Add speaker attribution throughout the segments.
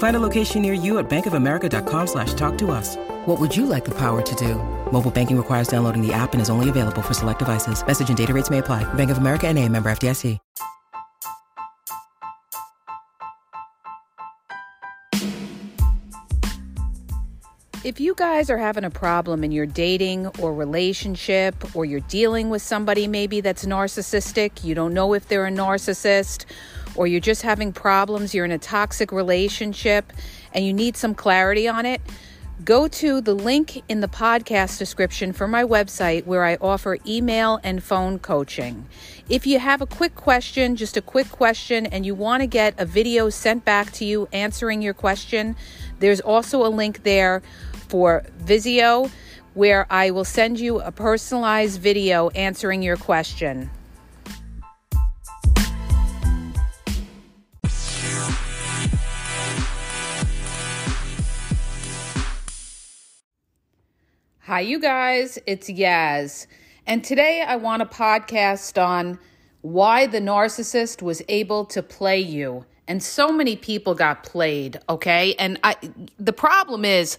Speaker 1: Find a location near you at bankofamerica.com slash talk to us. What would you like the power to do? Mobile banking requires downloading the app and is only available for select devices. Message and data rates may apply. Bank of America and a member FDIC.
Speaker 2: If you guys are having a problem in your dating or relationship, or you're dealing with somebody maybe that's narcissistic, you don't know if they're a narcissist, or you're just having problems, you're in a toxic relationship, and you need some clarity on it, go to the link in the podcast description for my website where I offer email and phone coaching. If you have a quick question, just a quick question, and you want to get a video sent back to you answering your question, there's also a link there for Wisio where I will send you a personalized video answering your question. Hi, you guys, it's Yaz. And today I want to podcast on why the narcissist was able to play you. And so many people got played, okay? And I the problem is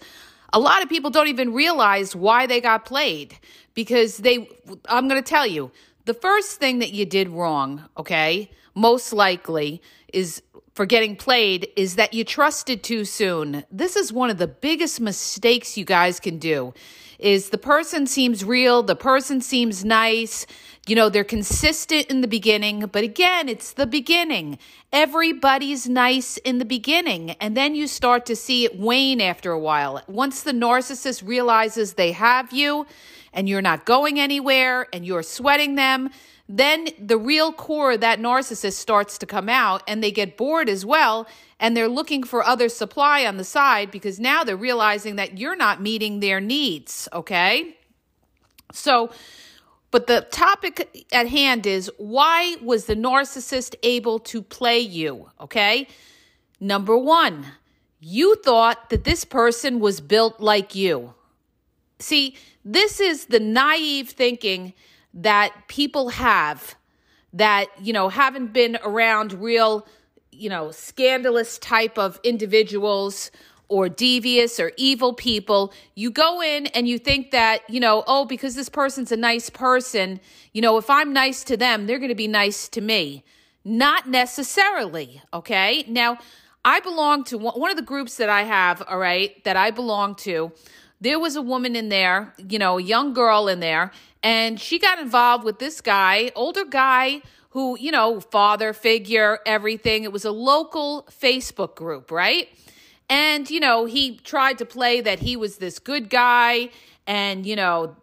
Speaker 2: a lot of people don't even realize why they got played because they I'm going to tell you, the first thing that you did wrong, okay? Most likely is for getting played is that you trusted too soon. This is one of the biggest mistakes you guys can do is the person seems real, the person seems nice, you know, they're consistent in the beginning, but again, it's the beginning. Everybody's nice in the beginning, and then you start to see it wane after a while. Once the narcissist realizes they have you and you're not going anywhere and you're sweating them, then the real core that narcissist starts to come out and they get bored as well and they're looking for other supply on the side because now they're realizing that you're not meeting their needs, okay? So, but the topic at hand is why was the narcissist able to play you, okay? Number 1, you thought that this person was built like you. See, this is the naive thinking that people have that, you know, haven't been around real, you know, scandalous type of individuals or devious or evil people. You go in and you think that, you know, oh, because this person's a nice person, you know, if I'm nice to them, they're going to be nice to me. Not necessarily, okay? Now, I belong to one of the groups that I have, all right, that I belong to. There was a woman in there, you know, a young girl in there, and she got involved with this guy, older guy who, you know, father figure, everything. It was a local Facebook group, right? And, you know, he tried to play that he was this good guy and, you know,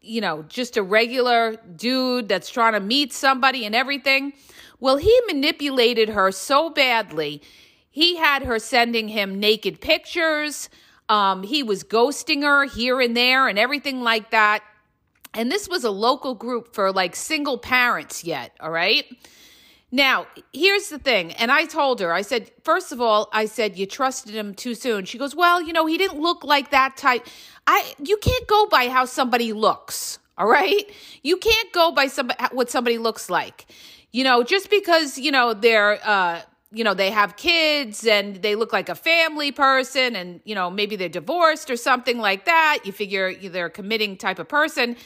Speaker 2: you know, just a regular dude that's trying to meet somebody and everything. Well, he manipulated her so badly. He had her sending him naked pictures. Um, he was ghosting her here and there and everything like that. And this was a local group for like single parents yet, all right? Now, here's the thing. And I told her, I said, first of all, I said, you trusted him too soon. She goes, well, you know, he didn't look like that type. I, you can't go by how somebody looks. All right. You can't go by somebody, what somebody looks like. You know, just because, you know, they're, uh, you know, they have kids and they look like a family person and, you know, maybe they're divorced or something like that. You figure they're a committing type of person.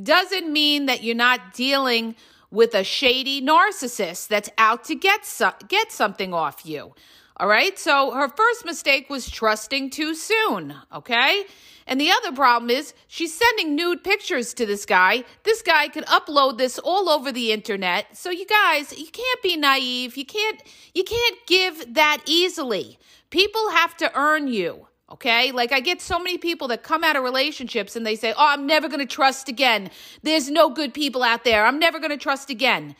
Speaker 2: Doesn't mean that you're not dealing with a shady narcissist that's out to get so- get something off you. All right? So her first mistake was trusting too soon, okay? And the other problem is she's sending nude pictures to this guy. This guy could upload this all over the internet. So you guys, you can't be naive. You can't you can't give that easily. People have to earn you. Okay? Like I get so many people that come out of relationships and they say, "Oh, I'm never going to trust again. There's no good people out there. I'm never going to trust again."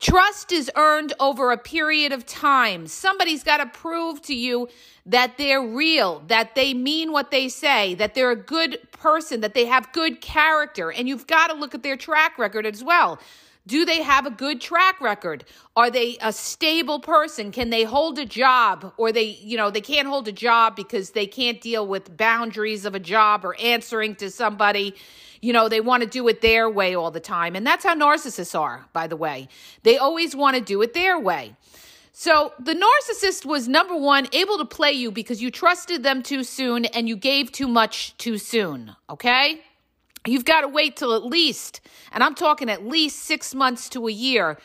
Speaker 2: Trust is earned over a period of time. Somebody's got to prove to you that they're real, that they mean what they say, that they're a good person, that they have good character. And you've got to look at their track record as well. Do they have a good track record? Are they a stable person? Can they hold a job? Or they, you know, they can't hold a job because they can't deal with boundaries of a job or answering to somebody. You know, they want to do it their way all the time. And that's how narcissists are, by the way. They always want to do it their way. So the narcissist was number one, able to play you because you trusted them too soon and you gave too much too soon. Okay? You've got to wait till at least, and I'm talking at least six months to a year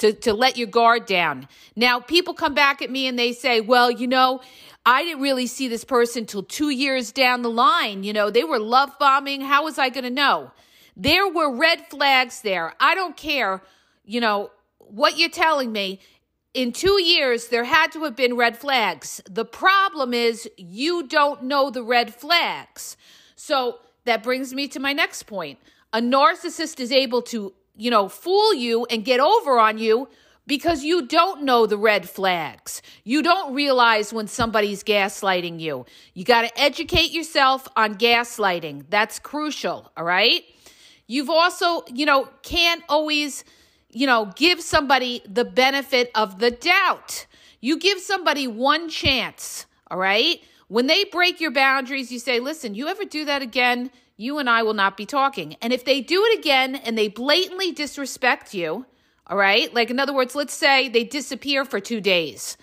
Speaker 2: to, to let your guard down. Now, people come back at me and they say, well, you know, I didn't really see this person till two years down the line. You know, they were love bombing. How was I going to know? There were red flags there. I don't care, you know, what you're telling me. In two years, there had to have been red flags. The problem is you don't know the red flags. So, that brings me to my next point. A narcissist is able to, you know, fool you and get over on you because you don't know the red flags. You don't realize when somebody's gaslighting you. You got to educate yourself on gaslighting. That's crucial, all right? You've also, you know, can't always, you know, give somebody the benefit of the doubt. You give somebody one chance, all right? When they break your boundaries, you say, listen, you ever do that again, you and I will not be talking. And if they do it again and they blatantly disrespect you, all right? Like in other words, let's say they disappear for 2 days.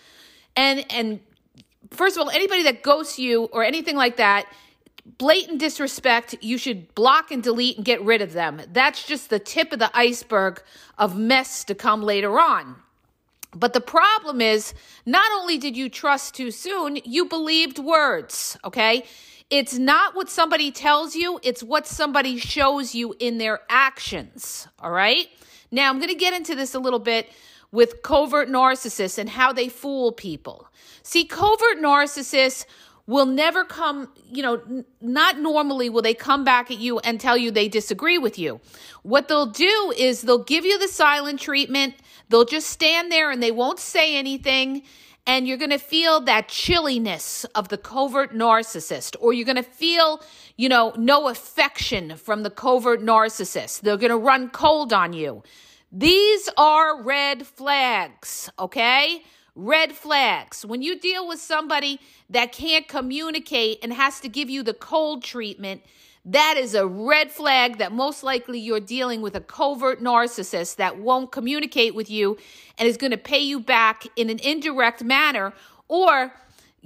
Speaker 2: And and first of all, anybody that ghosts you or anything like that, blatant disrespect, you should block and delete and get rid of them. That's just the tip of the iceberg of mess to come later on. But the problem is, not only did you trust too soon, you believed words, okay? It's not what somebody tells you, it's what somebody shows you in their actions, all right? Now, I'm going to get into this a little bit with covert narcissists and how they fool people. See, covert narcissists will never come, you know, not normally will they come back at you and tell you they disagree with you. What they'll do is they'll give you the silent treatment They'll just stand there and they won't say anything. And you're going to feel that chilliness of the covert narcissist, or you're going to feel, you know, no affection from the covert narcissist. They're going to run cold on you. These are red flags, okay? Red flags. When you deal with somebody that can't communicate and has to give you the cold treatment, that is a red flag that most likely you're dealing with a covert narcissist that won't communicate with you and is going to pay you back in an indirect manner or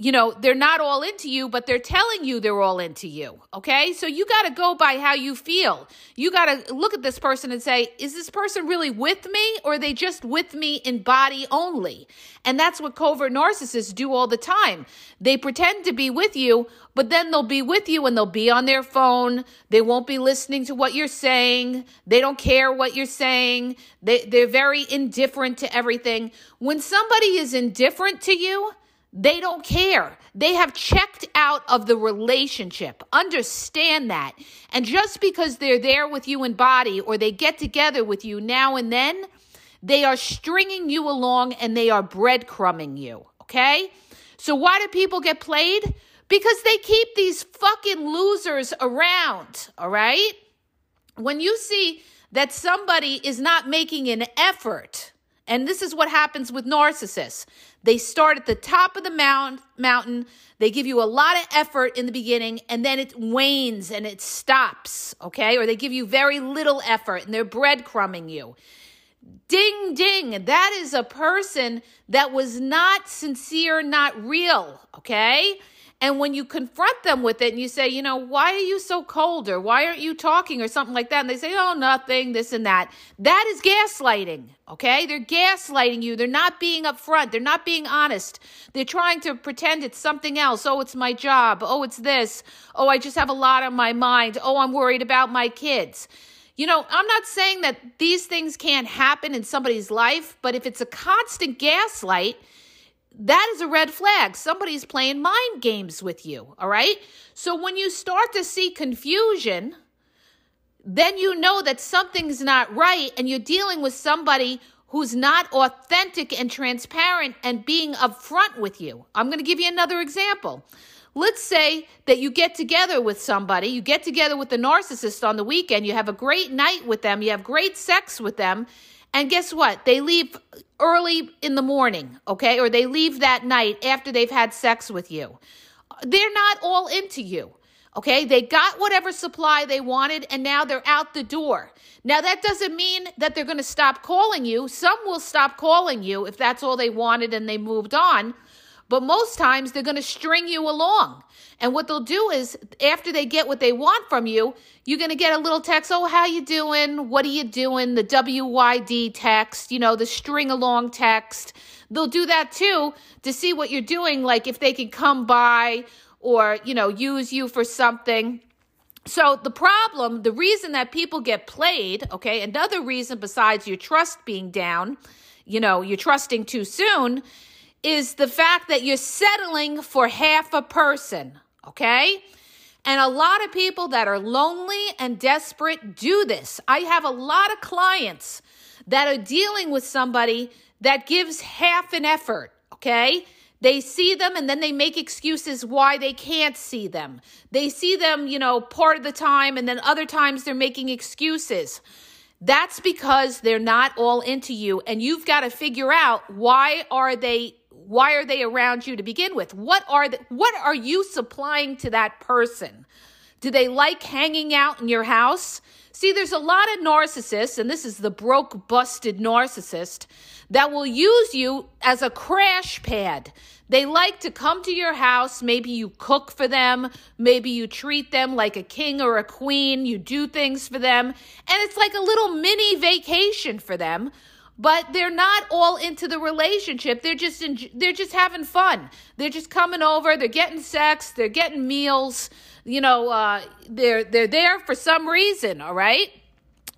Speaker 2: you know, they're not all into you, but they're telling you they're all into you. Okay. So you got to go by how you feel. You got to look at this person and say, is this person really with me or are they just with me in body only? And that's what covert narcissists do all the time. They pretend to be with you, but then they'll be with you and they'll be on their phone. They won't be listening to what you're saying. They don't care what you're saying. They, they're very indifferent to everything. When somebody is indifferent to you, they don't care. They have checked out of the relationship. Understand that. And just because they're there with you in body or they get together with you now and then, they are stringing you along and they are breadcrumbing you. Okay? So, why do people get played? Because they keep these fucking losers around. All right? When you see that somebody is not making an effort, and this is what happens with narcissists. They start at the top of the mount, mountain. They give you a lot of effort in the beginning and then it wanes and it stops, okay? Or they give you very little effort and they're breadcrumbing you. Ding, ding. That is a person that was not sincere, not real, okay? And when you confront them with it and you say, you know, why are you so cold or why aren't you talking or something like that, and they say, oh, nothing, this and that, that is gaslighting, okay? They're gaslighting you. They're not being upfront. They're not being honest. They're trying to pretend it's something else. Oh, it's my job. Oh, it's this. Oh, I just have a lot on my mind. Oh, I'm worried about my kids. You know, I'm not saying that these things can't happen in somebody's life, but if it's a constant gaslight, that is a red flag. Somebody's playing mind games with you, all right? So when you start to see confusion, then you know that something's not right and you're dealing with somebody who's not authentic and transparent and being upfront with you. I'm going to give you another example. let's say that you get together with somebody, you get together with the narcissist on the weekend, you have a great night with them, you have great sex with them, and guess what? They leave early in the morning, okay? Or they leave that night after they've had sex with you. They're not all into you. Okay, they got whatever supply they wanted and now they're out the door. Now, that doesn't mean that they're going to stop calling you. Some will stop calling you if that's all they wanted and they moved on. But most times they're going to string you along. And what they'll do is after they get what they want from you, you're going to get a little text, "Oh, how you doing? What are you doing?" the WYD text, you know, the string along text. They'll do that too to see what you're doing like if they can come by or, you know, use you for something. So the problem, the reason that people get played, okay, another reason besides your trust being down, you know, you're trusting too soon, is the fact that you're settling for half a person, okay? And a lot of people that are lonely and desperate do this. I have a lot of clients that are dealing with somebody that gives half an effort, okay? They see them and then they make excuses why they can't see them. They see them, you know, part of the time and then other times they're making excuses. That's because they're not all into you and you've got to figure out why are they why are they around you to begin with? What are the, what are you supplying to that person? Do they like hanging out in your house? See, there's a lot of narcissists, and this is the broke, busted narcissist, that will use you as a crash pad. They like to come to your house. Maybe you cook for them. Maybe you treat them like a king or a queen. You do things for them. And it's like a little mini vacation for them. But they're not all into the relationship. They're just in, they're just having fun. They're just coming over. They're getting sex. They're getting meals. You know, uh, they're they're there for some reason. All right.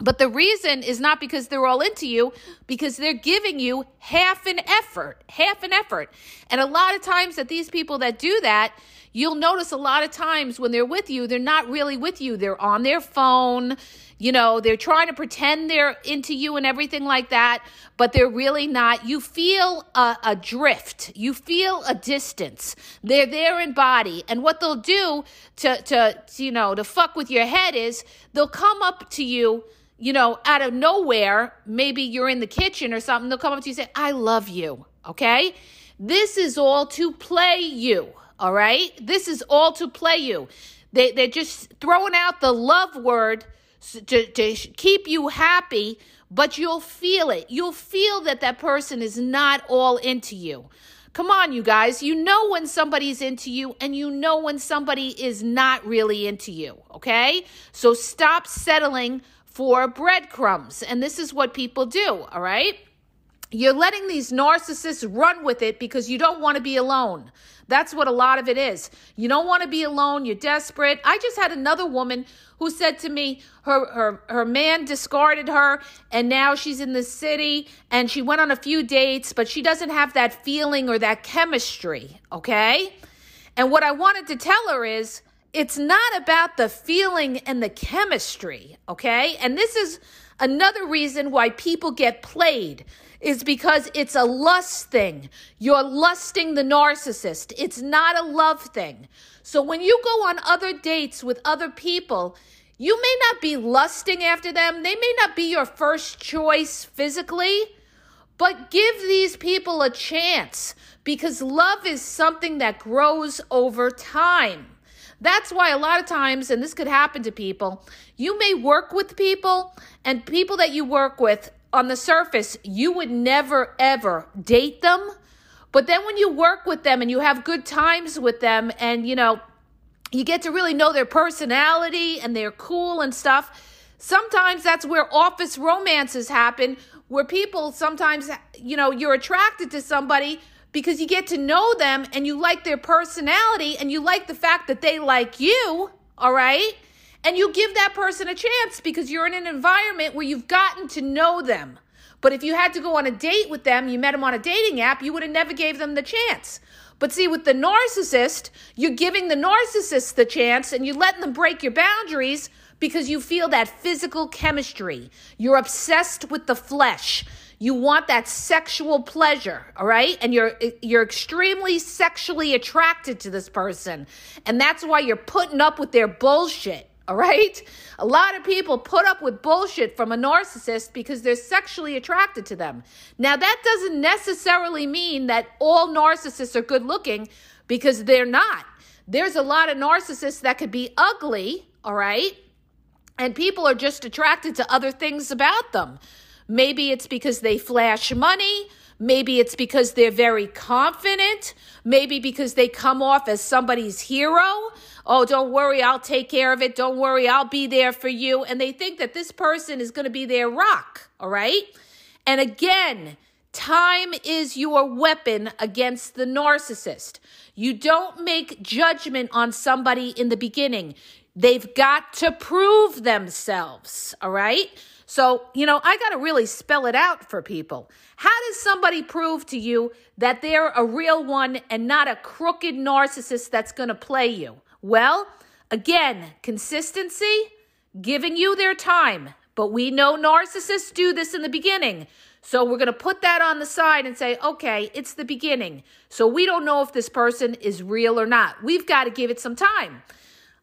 Speaker 2: But the reason is not because they're all into you, because they're giving you half an effort, half an effort. And a lot of times that these people that do that, you'll notice a lot of times when they're with you, they're not really with you. They're on their phone, you know, they're trying to pretend they're into you and everything like that, but they're really not. You feel a, a drift, you feel a distance. They're there in body. And what they'll do to, to, you know, to fuck with your head is they'll come up to you you know, out of nowhere, maybe you're in the kitchen or something, they'll come up to you and say, I love you. Okay? This is all to play you. All right? This is all to play you. They, they're just throwing out the love word to, to keep you happy, but you'll feel it. You'll feel that that person is not all into you. Come on, you guys. You know when somebody's into you, and you know when somebody is not really into you, okay? So stop settling for breadcrumbs. And this is what people do, all right? You're letting these narcissists run with it because you don't want to be alone. That's what a lot of it is. You don't want to be alone. You're desperate. I just had another woman who said to me her her her man discarded her and now she's in the city and she went on a few dates but she doesn't have that feeling or that chemistry, okay? And what I wanted to tell her is it's not about the feeling and the chemistry, okay? And this is another reason why people get played is because it's a lust thing. You're lusting the narcissist. It's not a love thing. So when you go on other dates with other people, you may not be lusting after them. They may not be your first choice physically, but give these people a chance because love is something that grows over time. That's why a lot of times, and this could happen to people, you may work with people, and people that you work with on the surface, you would never ever date them. But then when you work with them and you have good times with them, and you know, you get to really know their personality and they're cool and stuff. Sometimes that's where office romances happen, where people sometimes, you know, you're attracted to somebody because you get to know them and you like their personality and you like the fact that they like you, all right? And you give that person a chance because you're in an environment where you've gotten to know them. But if you had to go on a date with them, you met them on a dating app, you would have never gave them the chance. But see, with the narcissist, you're giving the narcissist the chance and you're letting them break your boundaries because you feel that physical chemistry. You're obsessed with the flesh. You want that sexual pleasure, all right? And you're you're extremely sexually attracted to this person. And that's why you're putting up with their bullshit. All right? A lot of people put up with bullshit from a narcissist because they're sexually attracted to them. Now, that doesn't necessarily mean that all narcissists are good looking because they're not. There's a lot of narcissists that could be ugly, all right? And people are just attracted to other things about them. Maybe it's because they flash money. Maybe it's because they're very confident. Maybe because they come off as somebody's hero. Oh, don't worry, I'll take care of it. Don't worry, I'll be there for you. And they think that this person is going to be their rock, all right? And again, time is your weapon against the narcissist. You don't make judgment on somebody in the beginning. They've got to prove themselves, all right? So, you know, I got to really spell it out for people. How does somebody prove to you that they're a real one and not a crooked narcissist that's going to play you? Well, again, consistency, giving you their time. But we know narcissists do this in the beginning. So we're going to put that on the side and say, okay, it's the beginning. So we don't know if this person is real or not. We've got to give it some time.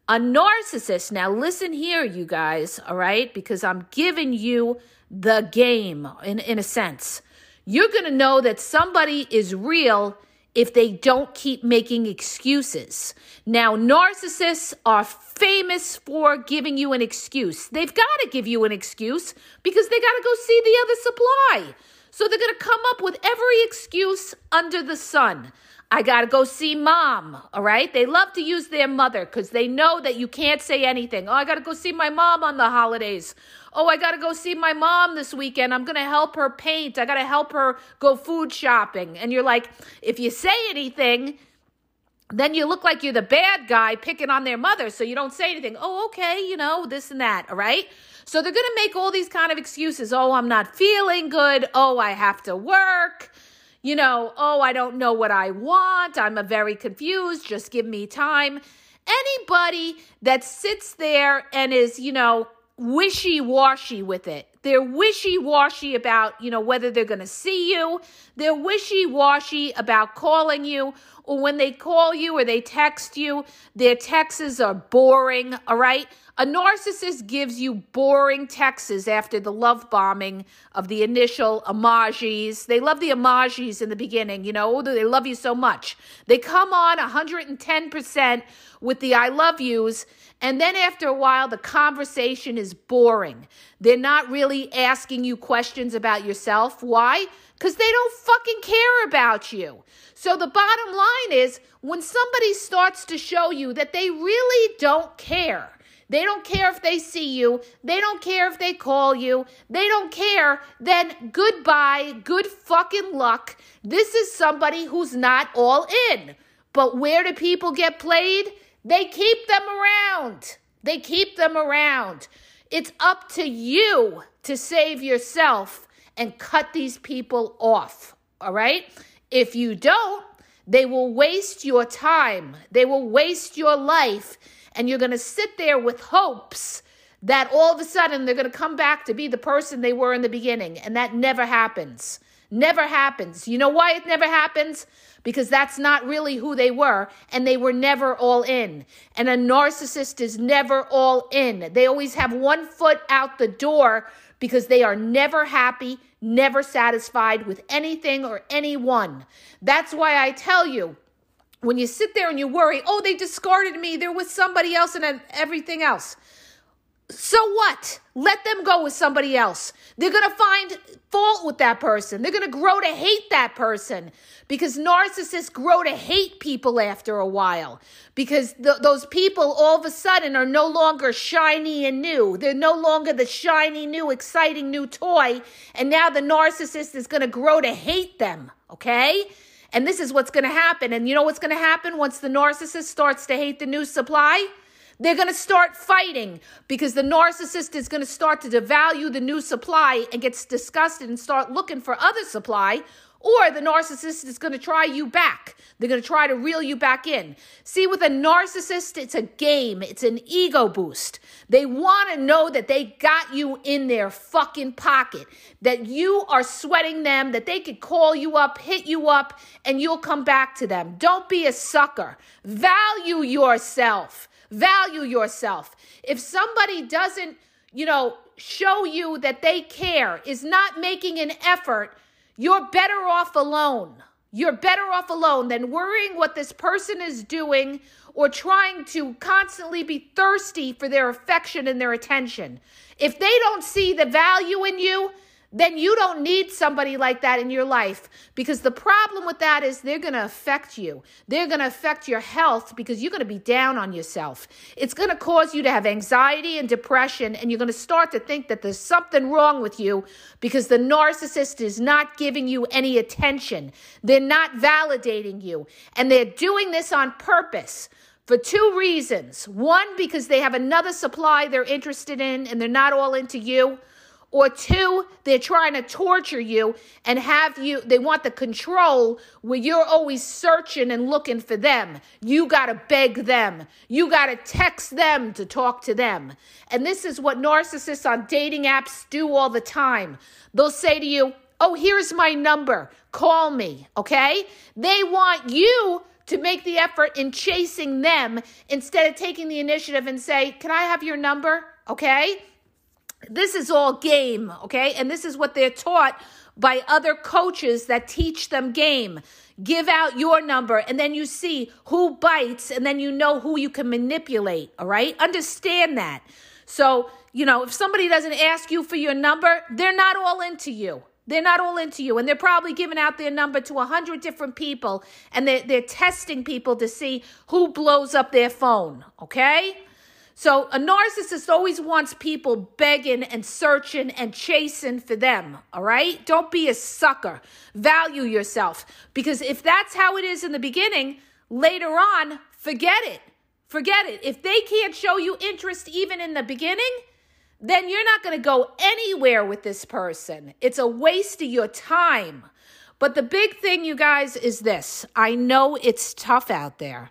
Speaker 2: A narcissist, now listen here, you guys, all right? Because I'm giving you the game in, in a sense. You're going to know that somebody is real if they don't keep making excuses. Now, narcissists are famous for giving you an excuse. They've got to give you an excuse because they got to go see the other supply. So they're going to come up with every excuse under the sun. I got to go see mom. All right. They love to use their mother because they know that you can't say anything. Oh, I got to go see my mom on the holidays. Oh, I got to go see my mom this weekend. I'm going to help her paint. I got to help her go food shopping. And you're like, if you say anything, then you look like you're the bad guy picking on their mother. So you don't say anything. Oh, okay, you know, this and that. All right. So they're going to make all these kind of excuses. Oh, I'm not feeling good. Oh, I have to work you know, oh, I don't know what I want. I'm a very confused. Just give me time. Anybody that sits there and is, you know, wishy washy with it. They're wishy washy about, you know, whether they're going to see you. They're wishy washy about calling you or when they call you or they text you, their texts are boring, all right? A narcissist gives you boring texts after the love bombing of the initial emojis. They love the emojis in the beginning, you know, oh, they love you so much. They come on 110% with the I love yous, and then after a while, the conversation is boring. They're not really asking you questions about yourself. Why? Because they don't fucking care about you. So the bottom line is when somebody starts to show you that they really don't care, they don't care if they see you. They don't care if they call you. They don't care. Then goodbye. Good fucking luck. This is somebody who's not all in. But where do people get played? They keep them around. They keep them around. It's up to you to save yourself and cut these people off. All right? If you don't, they will waste your time. They will waste your life and you're going to sit there with hopes that all of a sudden they're going to come back to be the person they were in the beginning. And that never happens. Never happens. You know why it never happens? Because that's not really who they were, and they were never all in. And a narcissist is never all in. They always have one foot out the door because they are never happy, never satisfied with anything or anyone. That's why I tell you when you sit there and you worry, oh, they discarded me, they're with somebody else and everything else. So what? Let them go with somebody else. They're going to find fault with that person. They're going to grow to hate that person because narcissists grow to hate people after a while because th- those people all of a sudden are no longer shiny and new. They're no longer the shiny, new, exciting new toy. And now the narcissist is going to grow to hate them. Okay? And this is what's going to happen. And you know what's going to happen once the narcissist starts to hate the new supply? They're going to start fighting because the narcissist is going to start to devalue the new supply and gets disgusted and start looking for other supply. Or the narcissist is going to try you back. They're going to try to reel you back in. See, with a narcissist, it's a game, it's an ego boost. They want to know that they got you in their fucking pocket, that you are sweating them, that they could call you up, hit you up, and you'll come back to them. Don't be a sucker. Value yourself. Value yourself. If somebody doesn't, you know, show you that they care, is not making an effort, you're better off alone. You're better off alone than worrying what this person is doing or trying to constantly be thirsty for their affection and their attention. If they don't see the value in you, then you don't need somebody like that in your life because the problem with that is they're going to affect you. They're going to affect your health because you're going to be down on yourself. It's going to cause you to have anxiety and depression, and you're going to start to think that there's something wrong with you because the narcissist is not giving you any attention. They're not validating you, and they're doing this on purpose for two reasons. One, because they have another supply they're interested in and they're not all into you or two, they're trying to torture you and have you, they want the control where you're always searching and looking for them. You got to beg them. You got to text them to talk to them. And this is what narcissists on dating apps do all the time. They'll say to you, Oh, here's my number. Call me. Okay. They want you to make the effort in chasing them instead of taking the initiative and say, Can I have your number? Okay. This is all game, okay? And this is what they're taught by other coaches that teach them game. Give out your number and then you see who bites and then you know who you can manipulate, all right? Understand that. So, you know, if somebody doesn't ask you for your number, they're not all into you. They're not all into you, and they're probably giving out their number to a hundred different people, and they're, they're testing people to see who blows up their phone. Okay, so a narcissist always wants people begging and searching and chasing for them, all right? Don't be a sucker. Value yourself because if that's how it is in the beginning, later on, forget it. Forget it. If they can't show you interest even in the beginning, then you're not going to go anywhere with this person. It's a waste of your time. But the big thing, you guys, is this I know it's tough out there.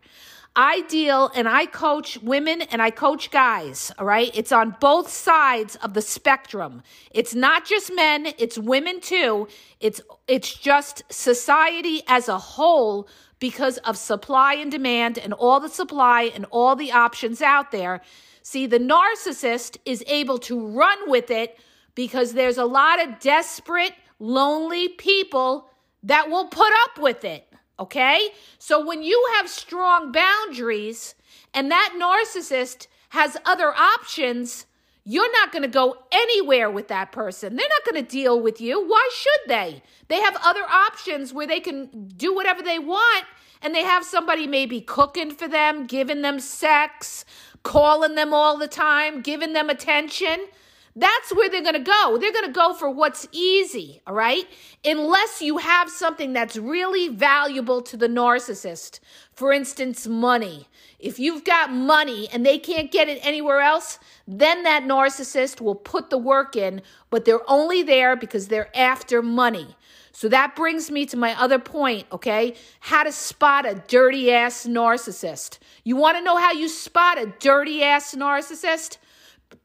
Speaker 2: I deal and I coach women and I coach guys, all right? It's on both sides of the spectrum. It's not just men, it's women too. It's it's just society as a whole because of supply and demand and all the supply and all the options out there. See, the narcissist is able to run with it because there's a lot of desperate, lonely people that will put up with it. Okay? So when you have strong boundaries and that narcissist has other options, you're not going to go anywhere with that person. They're not going to deal with you. Why should they? They have other options where they can do whatever they want and they have somebody maybe cooking for them, giving them sex, calling them all the time, giving them attention. That's where they're going to go. They're going to go for what's easy, all right? Unless you have something that's really valuable to the narcissist. For instance, money. If you've got money and they can't get it anywhere else, then that narcissist will put the work in, but they're only there because they're after money. So that brings me to my other point, okay? How to spot a dirty ass narcissist. You want to know how you spot a dirty ass narcissist?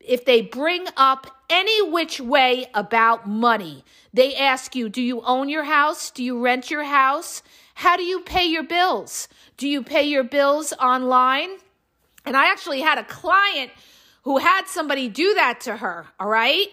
Speaker 2: If they bring up any which way about money, they ask you, do you own your house? Do you rent your house? How do you pay your bills? Do you pay your bills online? And I actually had a client who had somebody do that to her, all right?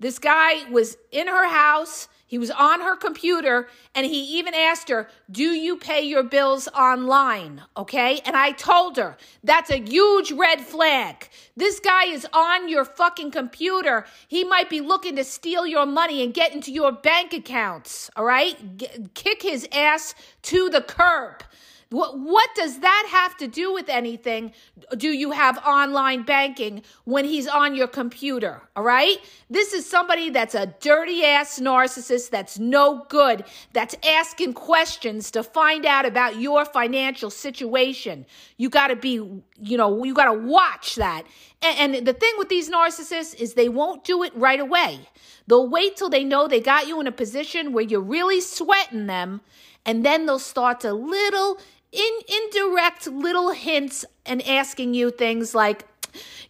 Speaker 2: This guy was in her house he was on her computer and he even asked her, Do you pay your bills online? Okay. And I told her, That's a huge red flag. This guy is on your fucking computer. He might be looking to steal your money and get into your bank accounts. All right. G- kick his ass to the curb. What, what does that have to do with anything? Do you have online banking when he's on your computer? All right. This is somebody that's a dirty ass narcissist that's no good, that's asking questions to find out about your financial situation. You got to be, you know, you got to watch that. And, and the thing with these narcissists is they won't do it right away. They'll wait till they know they got you in a position where you're really sweating them and then they'll start to little in indirect little hints and asking you things like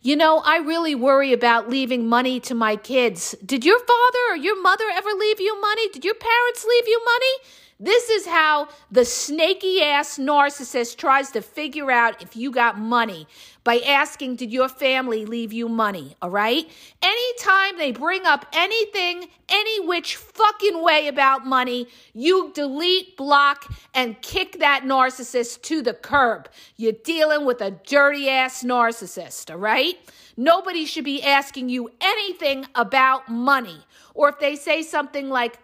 Speaker 2: you know, I really worry about leaving money to my kids. Did your father or your mother ever leave you money? Did your parents leave you money? This is how the snaky ass narcissist tries to figure out if you got money by asking, Did your family leave you money? All right? Anytime they bring up anything, any which fucking way about money, you delete, block, and kick that narcissist to the curb. You're dealing with a dirty ass narcissist, all right? Nobody should be asking you anything about money. Or if they say something like,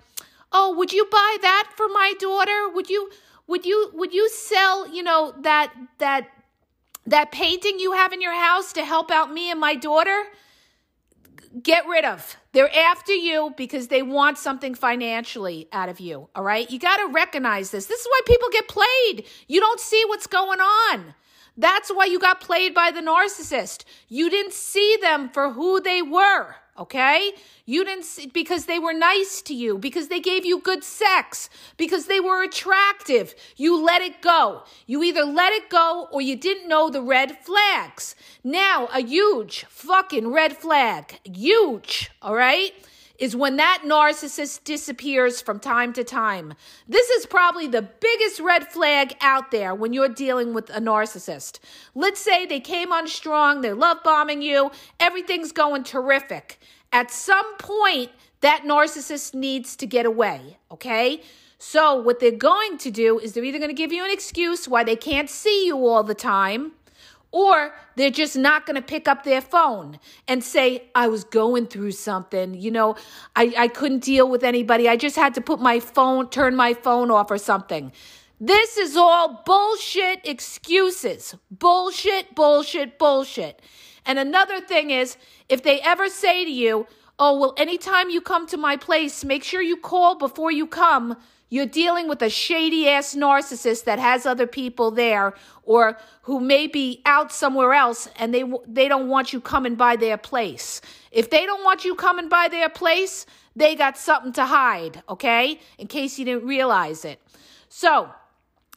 Speaker 2: oh, would you buy that for my daughter? Would you would you would you sell, you know, that that that painting you have in your house to help out me and my daughter? Get rid of. They're after you because they want something financially out of you. All right? You got to recognize this. This is why people get played. You don't see what's going on. That's why you got played by the narcissist. You didn't see them for who they were okay? You didn't see, because they were nice to you, because they gave you good sex, because they were attractive. You let it go. You either let it go or you didn't know the red flags. Now, a huge fucking red flag, huge, all right? Is when that narcissist disappears from time to time. This is probably the biggest red flag out there when you're dealing with a narcissist. Let's say they came on strong, they're love bombing you, everything's going terrific. At some point, that narcissist needs to get away, okay? So, what they're going to do is they're either going to give you an excuse why they can't see you all the time, or they're just not going to pick up their phone and say, I was going through something. You know, I, I couldn't deal with anybody. I just had to put my phone, turn my phone off or something. This is all bullshit excuses. Bullshit, bullshit, bullshit. And another thing is, if they ever say to you, oh, well, anytime you come to my place, make sure you call before you come. You're dealing with a shady ass narcissist that has other people there or who may be out somewhere else and they they don't want you coming by their place. If they don't want you coming by their place, they got something to hide, okay? In case you didn't realize it. So,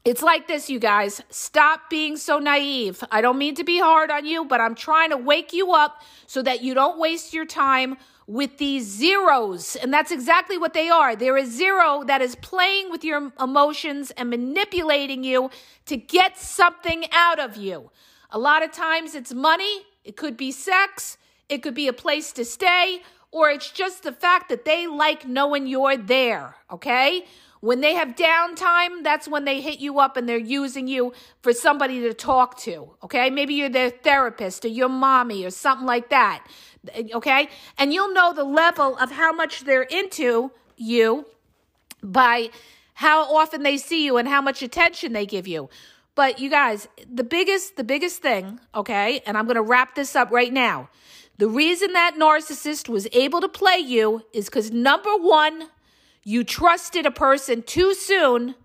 Speaker 2: it's like this, you guys. Stop being so naive. I don't mean to be hard on you, but I'm trying to wake you up so that you don't waste your time with these zeros. And that's exactly what they are. They're a zero that is playing with your emotions and manipulating you to get something out of you. A lot of times it's money, it could be sex, it could be a place to stay, or it's just the fact that they like knowing you're there, okay? When they have downtime, that's when they hit you up and they're using you for somebody to talk to. Okay. Maybe you're their therapist or your mommy or something like that. Okay. And you'll know the level of how much they're into you by how often they see you and how much attention they give you. But you guys, the biggest, the biggest thing, okay, and I'm going to wrap this up right now. The reason that narcissist was able to play you is because number one, you trusted a person too soon.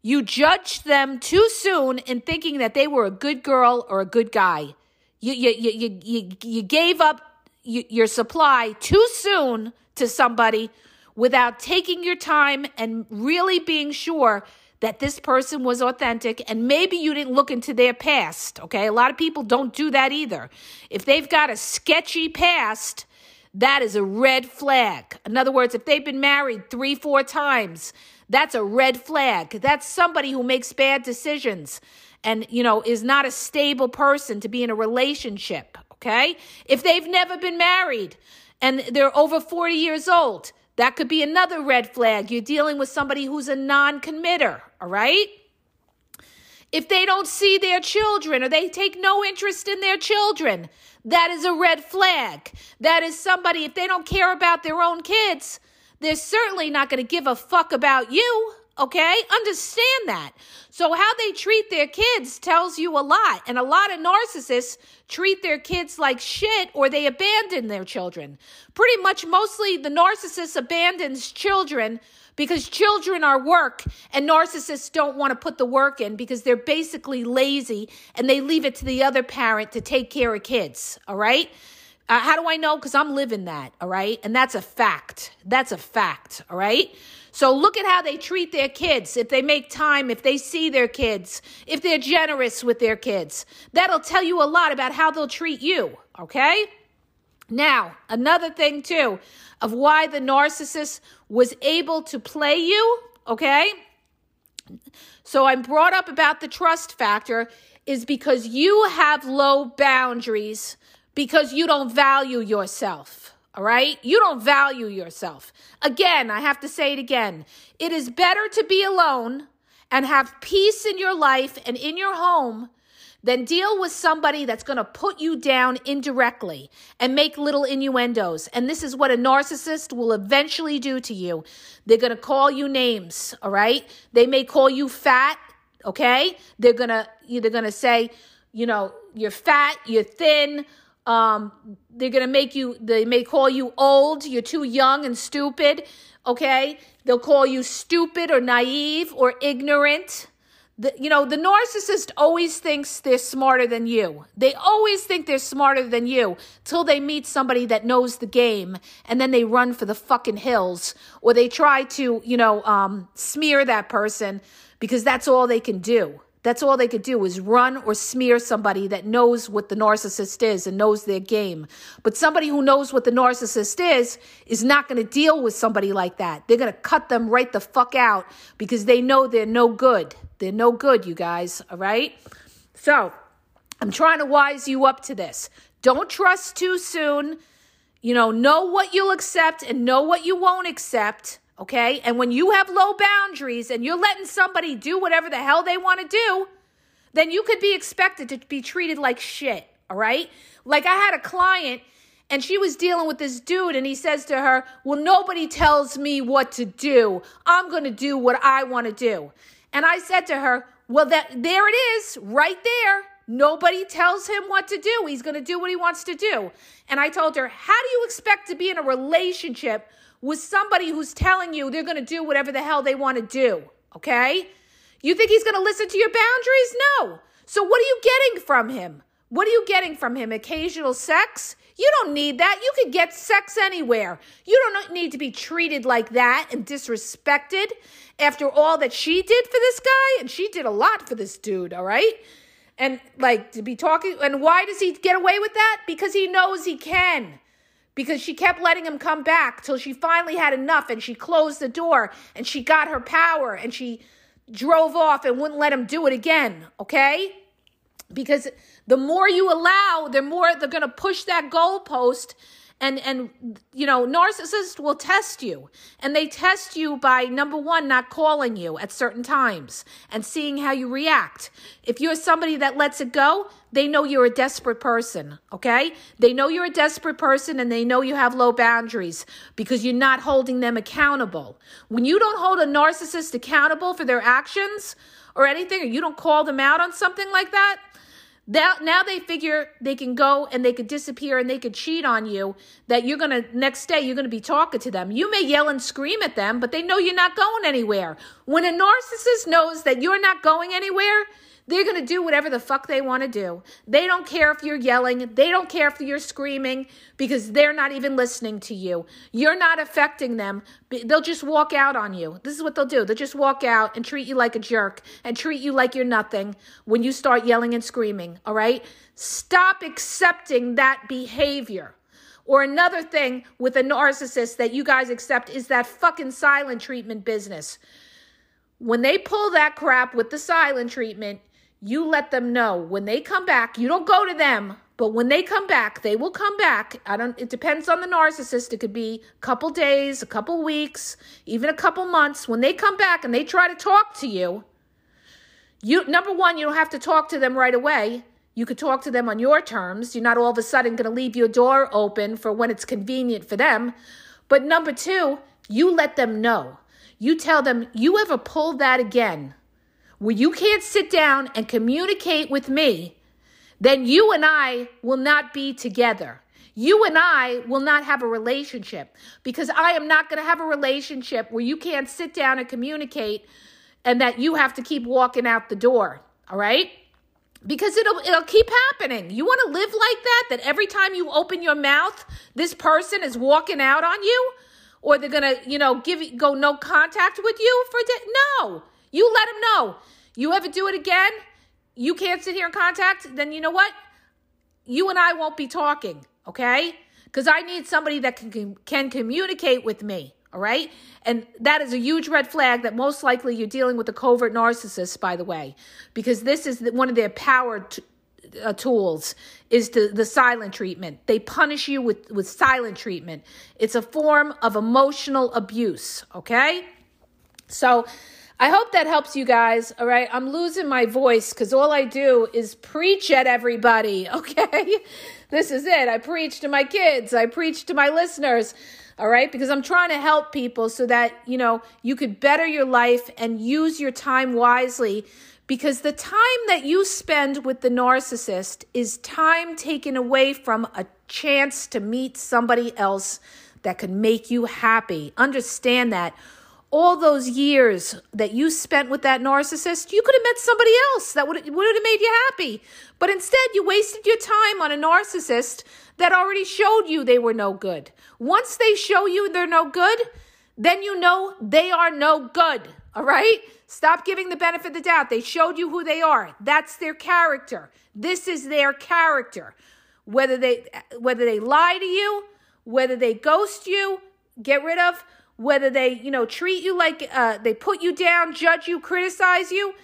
Speaker 2: You judged them too soon in thinking that they were a good girl or a good guy. You, you, you, you, you gave up your supply too soon to somebody without taking your time and really being sure that this person was authentic and maybe you didn't look into their past. Okay. A lot of people don't do that either. If they've got a sketchy past, that is a red flag. In other words, if they've been married three, four times, that's a red flag. That's somebody who makes bad decisions and, you know, is not a stable person to be in a relationship. Okay. If they've never been married and they're over 40 years old, that could be another red flag. You're dealing with somebody who's a non committer. All right. If they don't see their children or they take no interest in their children, that is a red flag. That is somebody, if they don't care about their own kids, they're certainly not going to give a fuck about you. Okay? Understand that. So, how they treat their kids tells you a lot. And a lot of narcissists treat their kids like shit or they abandon their children. Pretty much, mostly the narcissist abandons children because children are work and narcissists don't want to put the work in because they're basically lazy and they leave it to the other parent to take care of kids. All right? Uh, how do I know? Because I'm living that. All right? And that's a fact. That's a fact. All right? So look at how they treat their kids. If they make time, if they see their kids, if they're generous with their kids, that'll tell you a lot about how they'll treat you. Okay? Now, another thing too of why the narcissist was able to play you, okay? So I'm brought up about the trust factor is because you have low boundaries because you don't value yourself. All right? You don't value yourself. Again, I have to say it again. It is better to be alone and have peace in your life and in your home than deal with somebody that's going to put you down indirectly and make little innuendos. And this is what a narcissist will eventually do to you. They're going to call you names, all right? They may call you fat, okay? They're going to they're going to say, you know, you're fat, you're thin, um, they're going to make you they may call you old, you're too young and stupid, okay? They'll call you stupid or naive or ignorant the, you know, the narcissist always thinks they're smarter than you. They always think they're smarter than you till they meet somebody that knows the game and then they run for the fucking hills or they try to, you know, um, smear that person because that's all they can do. That's all they could do is run or smear somebody that knows what the narcissist is and knows their game. But somebody who knows what the narcissist is is not going to deal with somebody like that. They're going to cut them right the fuck out because they know they're no good. They're no good, you guys, all right? So, I'm trying to wise you up to this. Don't trust too soon. You know, know what you'll accept and know what you won't accept. Okay. And when you have low boundaries and you're letting somebody do whatever the hell they want to do, then you could be expected to be treated like shit. All right. Like I had a client and she was dealing with this dude and he says to her, Well, nobody tells me what to do. I'm going to do what I want to do. And I said to her, Well, that there it is, right there. Nobody tells him what to do. He's going to do what he wants to do. And I told her, How do you expect to be in a relationship with somebody who's telling you they're going to do whatever the hell they want to do. Okay? You think he's going to listen to your boundaries? No. So what are you getting from him? What are you getting from him? Occasional sex? You don't need that. You could get sex anywhere. You don't need to be treated like that and disrespected after all that she did for this guy. And she did a lot for this dude, all right? And like to be talking, and why does he get away with that? Because he knows he can because she kept letting him come back till she finally had enough and she closed the door and she got her power and she drove off and wouldn't let him do it again, okay? Because the more you allow, the more they're going to push that goalpost and and you know narcissists will test you. And they test you by number one not calling you at certain times and seeing how you react. If you're somebody that lets it go they know you're a desperate person okay? They know you're a desperate person and they know you have low boundaries because you're not holding them accountable. When you don't hold a narcissist accountable for their actions or anything or you don't call them out on something like that now, now they figure they can go and they could disappear and they could cheat on you. That you're gonna next day you're gonna be talking to them. You may yell and scream at them, but they know you're not going anywhere. When a narcissist knows that you're not going anywhere, they're going to do whatever the fuck they want to do. They don't care if you're yelling. They don't care if you're screaming because they're not even listening to you. You're not affecting them. They'll just walk out on you. This is what they'll do. They'll just walk out and treat you like a jerk and treat you like you're nothing when you start yelling and screaming. All right? Stop accepting that behavior. Or another thing with a narcissist that you guys accept is that fucking silent treatment business. When they pull that crap with the silent treatment, you let them know when they come back, you don't go to them, but when they come back, they will come back. I don't it depends on the narcissist. It could be a couple days, a couple weeks, even a couple months. When they come back and they try to talk to you, you number 1, you don't have to talk to them right away. You could talk to them on your terms. You're not all of a sudden going to leave your door open for when it's convenient for them. But number 2, you let them know. you tell them, you ever pull that again, where you can't sit down and communicate with me, then you and I will not be together. You and I will not have a relationship because I am not going to have a relationship where you can't sit down and communicate and that you have to keep walking out the door. All right? Because it'll it'll keep happening. You want to live like that that every time you open your mouth, this person is walking out on you or they're going to, you know, give go no contact with you for di- no. You let them know. You ever do it again? You can't sit here in contact, then you know what? You and I won't be talking okay? Because I need somebody that can, can communicate with me, all right? And that is a huge red flag that most likely you're dealing with a covert narcissist, by the way, because this is one of their power t- uh, tools is the, the silent treatment. They punish you with, with silent treatment. It's a form of emotional abuse, okay? So I hope that helps you guys. All right. I'm losing my voice because all I do is preach at everybody. Okay. this is it. I preach to my kids, I preach to my listeners. All right. Because I'm trying to help people so that, you know, you could better your life and use your time wisely. Because the time that you spend with the narcissist is time taken away from a chance to meet somebody else that could make you happy. Understand that all those years that you spent with that narcissist, you could have met somebody else that would would have made you happy. But instead, you wasted your time on a narcissist that already showed you they were no good. Once they show you they're no good, then you know they are no good. All right? Stop giving the benefit of the doubt. They showed you who they are. That's their character. This is their character. Whether they whether they lie to you, whether they ghost you, get rid of whether they, you know, treat you like uh, they put you down, judge you, criticize you,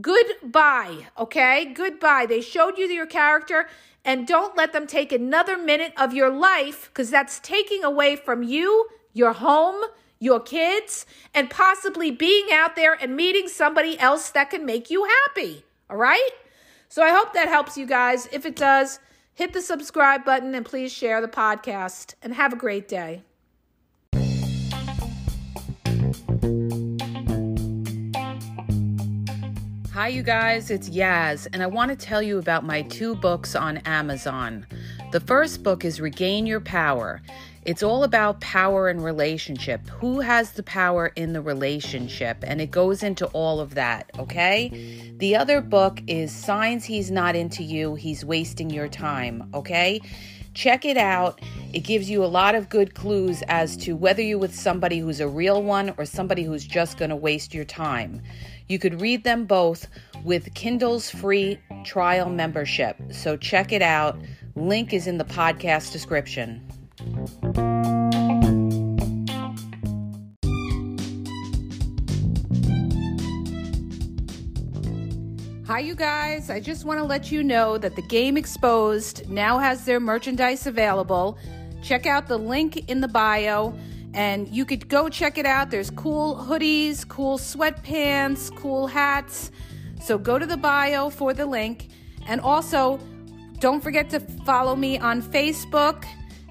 Speaker 2: goodbye, okay? Goodbye. They showed you your character, and don't let them take another minute of your life because that's taking away from you, your home, your kids, and possibly being out there and meeting somebody else that can make you happy, all right? So I hope that helps you guys. If it does, hit the subscribe button and please share the podcast and have a great day. Hi, you guys, it's Yaz, and I want to tell you about my two books on Amazon. The first book is Regain Your Power. It's all about power and relationship. Who has the power in the relationship? And it goes into all of that, okay? The other book is Signs He's Not Into You, He's Wasting Your Time, okay? Check it out. It gives you a lot of good clues as to whether you're with somebody who's a real one or somebody who's just going to waste your time. You could read them both with Kindle's free trial membership. So check it out. Link is in the podcast description. Hi, you guys. I just want to let you know that the Game Exposed now has their merchandise available. Check out the link in the bio and you could go check it out. There's cool hoodies, cool sweatpants, cool hats. So go to the bio for the link. And also, don't forget to follow me on Facebook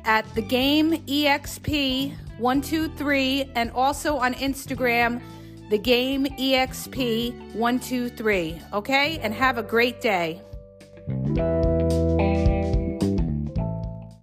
Speaker 2: at the Game EXP 123 and also on Instagram, the Game EXP 123. Okay? And have a great day.